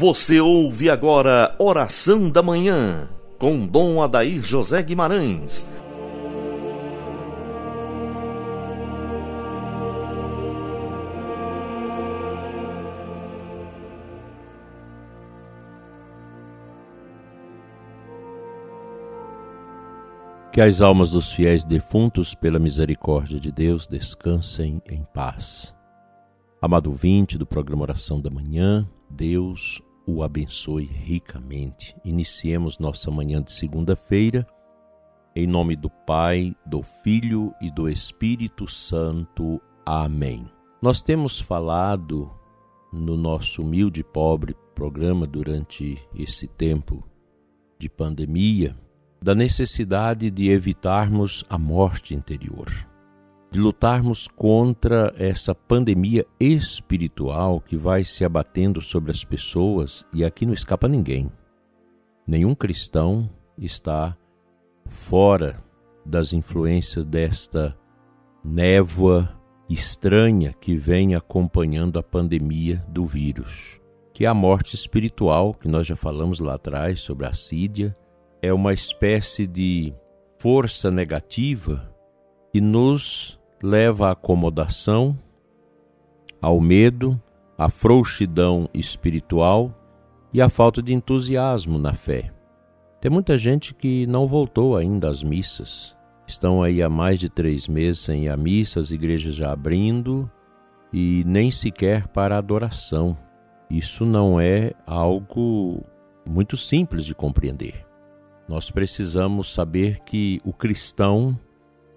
Você ouve agora Oração da Manhã, com Dom Adair José Guimarães. Que as almas dos fiéis defuntos, pela misericórdia de Deus, descansem em paz. Amado vinte do programa Oração da Manhã, Deus o abençoe ricamente. Iniciemos nossa manhã de segunda-feira, em nome do Pai, do Filho e do Espírito Santo. Amém. Nós temos falado no nosso humilde e pobre programa durante esse tempo de pandemia da necessidade de evitarmos a morte interior de lutarmos contra essa pandemia espiritual que vai se abatendo sobre as pessoas e aqui não escapa ninguém. Nenhum cristão está fora das influências desta névoa estranha que vem acompanhando a pandemia do vírus, que é a morte espiritual, que nós já falamos lá atrás sobre a sídia, é uma espécie de força negativa que nos leva à acomodação, ao medo, à frouxidão espiritual e à falta de entusiasmo na fé. Tem muita gente que não voltou ainda às missas. Estão aí há mais de três meses sem ir à missa, as igrejas já abrindo e nem sequer para adoração. Isso não é algo muito simples de compreender. Nós precisamos saber que o cristão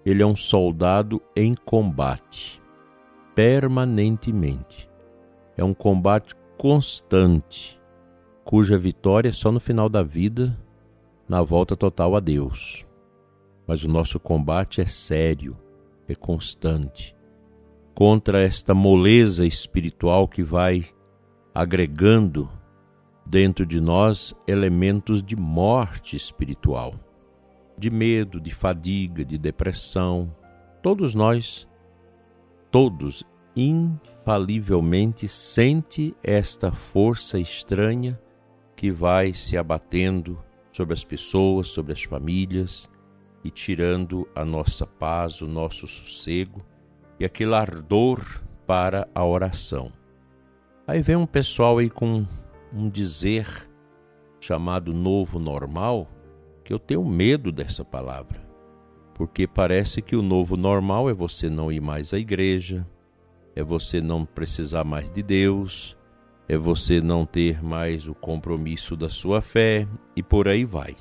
ele é um soldado em combate, permanentemente. É um combate constante, cuja vitória é só no final da vida, na volta total a Deus. Mas o nosso combate é sério, é constante, contra esta moleza espiritual que vai agregando dentro de nós elementos de morte espiritual de medo, de fadiga, de depressão. Todos nós, todos infalivelmente sente esta força estranha que vai se abatendo sobre as pessoas, sobre as famílias e tirando a nossa paz, o nosso sossego e aquele ardor para a oração. Aí vem um pessoal aí com um dizer chamado novo normal, que eu tenho medo dessa palavra, porque parece que o novo normal é você não ir mais à igreja, é você não precisar mais de Deus, é você não ter mais o compromisso da sua fé e por aí vai.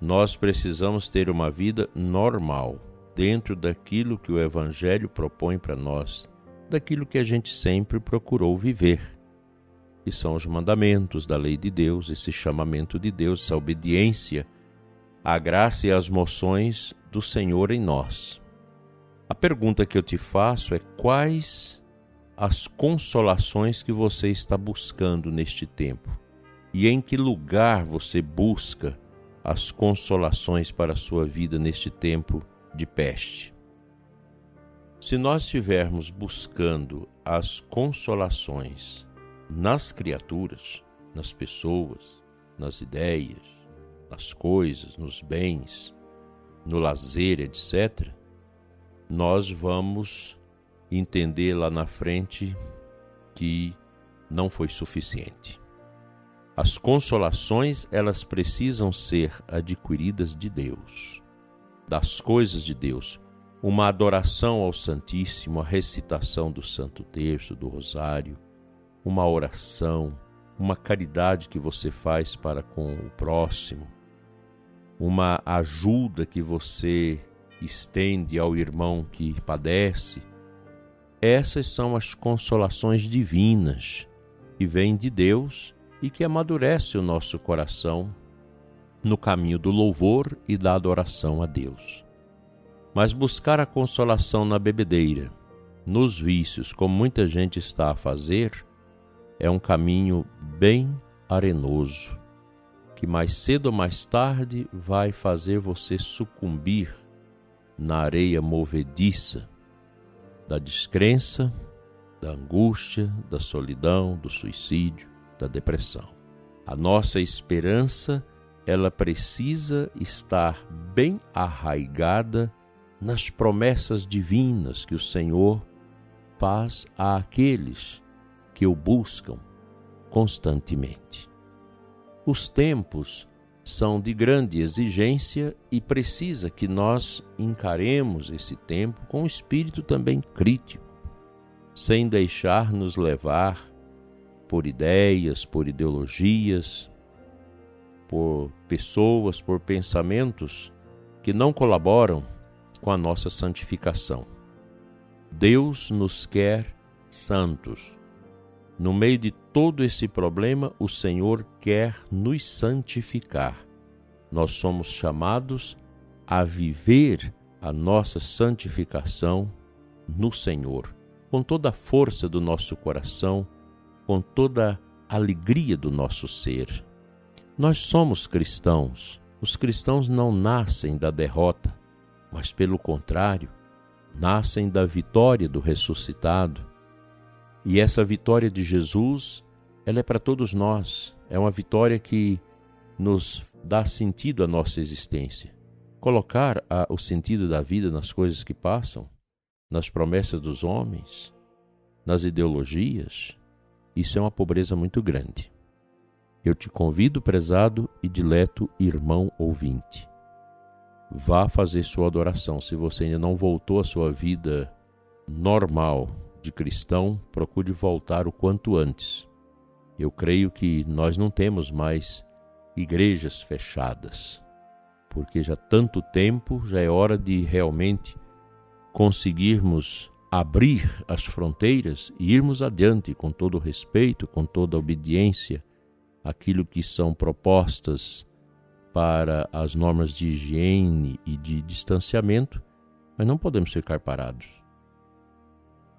Nós precisamos ter uma vida normal, dentro daquilo que o Evangelho propõe para nós, daquilo que a gente sempre procurou viver, que são os mandamentos da lei de Deus, esse chamamento de Deus, essa obediência a graça e as moções do Senhor em nós. A pergunta que eu te faço é: quais as consolações que você está buscando neste tempo? E em que lugar você busca as consolações para a sua vida neste tempo de peste? Se nós estivermos buscando as consolações nas criaturas, nas pessoas, nas ideias, nas coisas, nos bens, no lazer, etc., nós vamos entender lá na frente que não foi suficiente. As consolações, elas precisam ser adquiridas de Deus, das coisas de Deus. Uma adoração ao Santíssimo, a recitação do Santo Terço, do Rosário, uma oração, uma caridade que você faz para com o próximo, uma ajuda que você estende ao irmão que padece, essas são as consolações divinas que vêm de Deus e que amadurece o nosso coração no caminho do louvor e da adoração a Deus. Mas buscar a consolação na bebedeira, nos vícios, como muita gente está a fazer, é um caminho bem arenoso que mais cedo ou mais tarde vai fazer você sucumbir na areia movediça da descrença, da angústia, da solidão, do suicídio, da depressão. A nossa esperança, ela precisa estar bem arraigada nas promessas divinas que o Senhor faz àqueles que o buscam constantemente. Os tempos são de grande exigência e precisa que nós encaremos esse tempo com um espírito também crítico, sem deixar nos levar por ideias, por ideologias, por pessoas, por pensamentos que não colaboram com a nossa santificação. Deus nos quer santos. No meio de todo esse problema, o Senhor quer nos santificar. Nós somos chamados a viver a nossa santificação no Senhor, com toda a força do nosso coração, com toda a alegria do nosso ser. Nós somos cristãos. Os cristãos não nascem da derrota, mas, pelo contrário, nascem da vitória do ressuscitado. E essa vitória de Jesus ela é para todos nós. É uma vitória que nos dá sentido à nossa existência. Colocar a, o sentido da vida nas coisas que passam, nas promessas dos homens, nas ideologias, isso é uma pobreza muito grande. Eu te convido, prezado e dileto irmão ouvinte, vá fazer sua adoração. Se você ainda não voltou à sua vida normal de cristão, procure voltar o quanto antes eu creio que nós não temos mais igrejas fechadas, porque já tanto tempo já é hora de realmente conseguirmos abrir as fronteiras e irmos adiante com todo respeito, com toda obediência àquilo que são propostas para as normas de higiene e de distanciamento, mas não podemos ficar parados.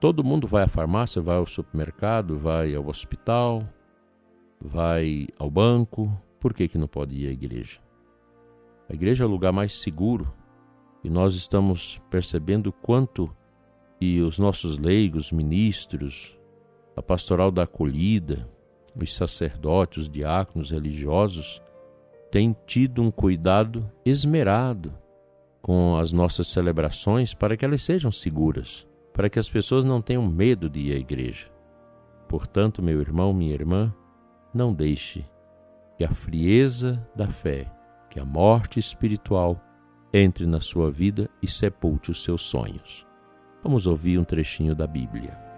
Todo mundo vai à farmácia, vai ao supermercado, vai ao hospital, vai ao banco, por que, que não pode ir à igreja? A igreja é o lugar mais seguro e nós estamos percebendo quanto e os nossos leigos, ministros, a pastoral da acolhida, os sacerdotes, os diáconos religiosos têm tido um cuidado esmerado com as nossas celebrações para que elas sejam seguras, para que as pessoas não tenham medo de ir à igreja. Portanto, meu irmão, minha irmã, não deixe que a frieza da fé, que a morte espiritual entre na sua vida e sepulte os seus sonhos. Vamos ouvir um trechinho da Bíblia.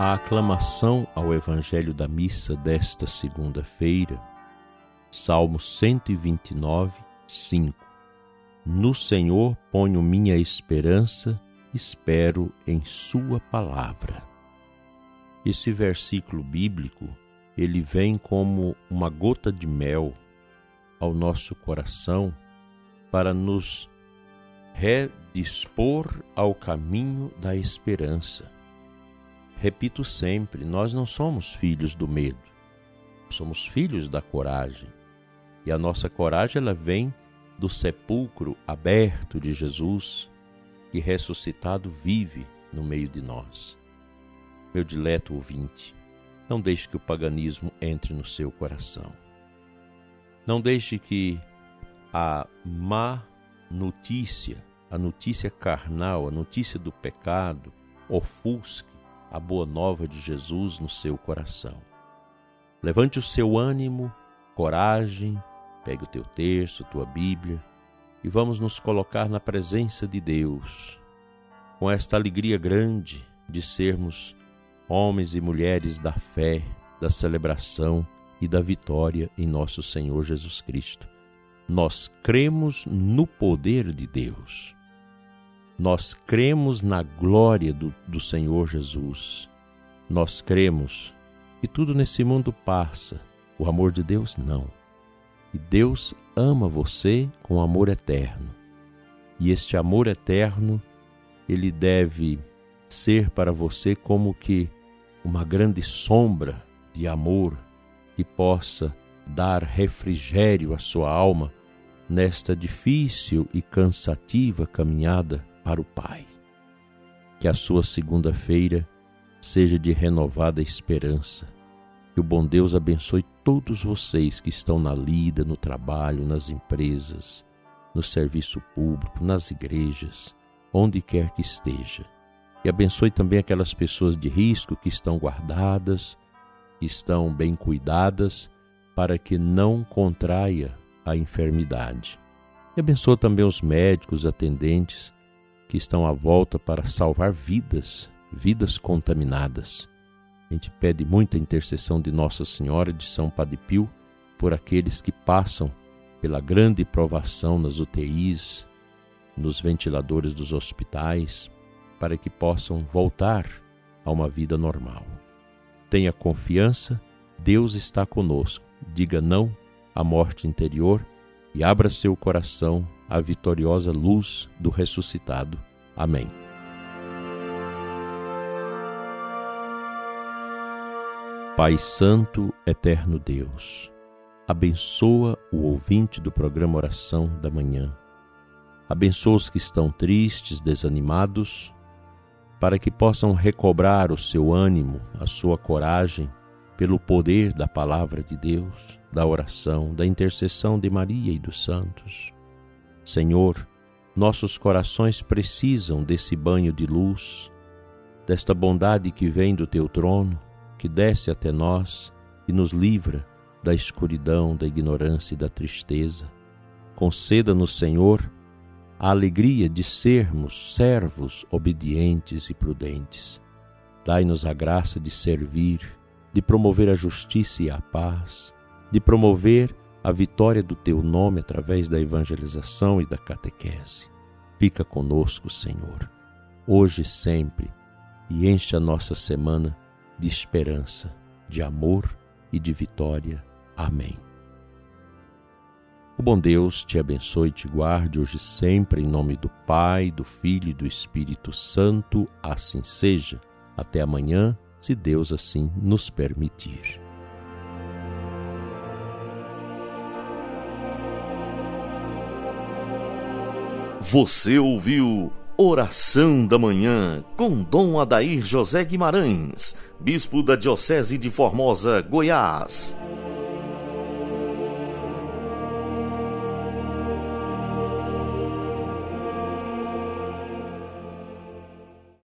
A aclamação ao Evangelho da Missa desta segunda-feira, Salmo 129, 5. No Senhor ponho minha esperança, espero em Sua palavra. Esse versículo bíblico, ele vem como uma gota de mel ao nosso coração para nos redispor ao caminho da esperança. Repito sempre, nós não somos filhos do medo, somos filhos da coragem. E a nossa coragem ela vem do sepulcro aberto de Jesus, que ressuscitado vive no meio de nós. Meu dileto ouvinte, não deixe que o paganismo entre no seu coração. Não deixe que a má notícia, a notícia carnal, a notícia do pecado, ofusque a boa nova de Jesus no seu coração. Levante o seu ânimo, coragem, Pegue o teu terço, tua Bíblia e vamos nos colocar na presença de Deus, com esta alegria grande de sermos homens e mulheres da fé, da celebração e da vitória em nosso Senhor Jesus Cristo. Nós cremos no poder de Deus. Nós cremos na glória do, do Senhor Jesus. Nós cremos que tudo nesse mundo passa, o amor de Deus não. E Deus ama você com amor eterno. E este amor eterno, ele deve ser para você como que uma grande sombra de amor que possa dar refrigério à sua alma nesta difícil e cansativa caminhada para o Pai. Que a sua segunda-feira seja de renovada esperança. Que o bom Deus abençoe todos vocês que estão na lida, no trabalho, nas empresas, no serviço público, nas igrejas, onde quer que esteja. E abençoe também aquelas pessoas de risco que estão guardadas, que estão bem cuidadas, para que não contraia a enfermidade. E abençoa também os médicos atendentes que estão à volta para salvar vidas, vidas contaminadas. A gente pede muita intercessão de Nossa Senhora de São Padre Pio por aqueles que passam pela grande provação nas UTIs, nos ventiladores dos hospitais, para que possam voltar a uma vida normal. Tenha confiança, Deus está conosco. Diga não à morte interior e abra seu coração à vitoriosa luz do ressuscitado. Amém. Pai Santo, Eterno Deus, abençoa o ouvinte do programa Oração da Manhã. Abençoa os que estão tristes, desanimados, para que possam recobrar o seu ânimo, a sua coragem, pelo poder da palavra de Deus da oração, da intercessão de Maria e dos santos. Senhor, nossos corações precisam desse banho de luz, desta bondade que vem do teu trono, que desce até nós e nos livra da escuridão, da ignorância e da tristeza. Conceda-nos, Senhor, a alegria de sermos servos obedientes e prudentes. Dai-nos a graça de servir, de promover a justiça e a paz de promover a vitória do teu nome através da evangelização e da catequese. Fica conosco, Senhor, hoje e sempre, e enche a nossa semana de esperança, de amor e de vitória. Amém. O bom Deus te abençoe e te guarde hoje e sempre, em nome do Pai, do Filho e do Espírito Santo. Assim seja. Até amanhã, se Deus assim nos permitir. Você ouviu Oração da Manhã com Dom Adair José Guimarães, Bispo da Diocese de Formosa, Goiás.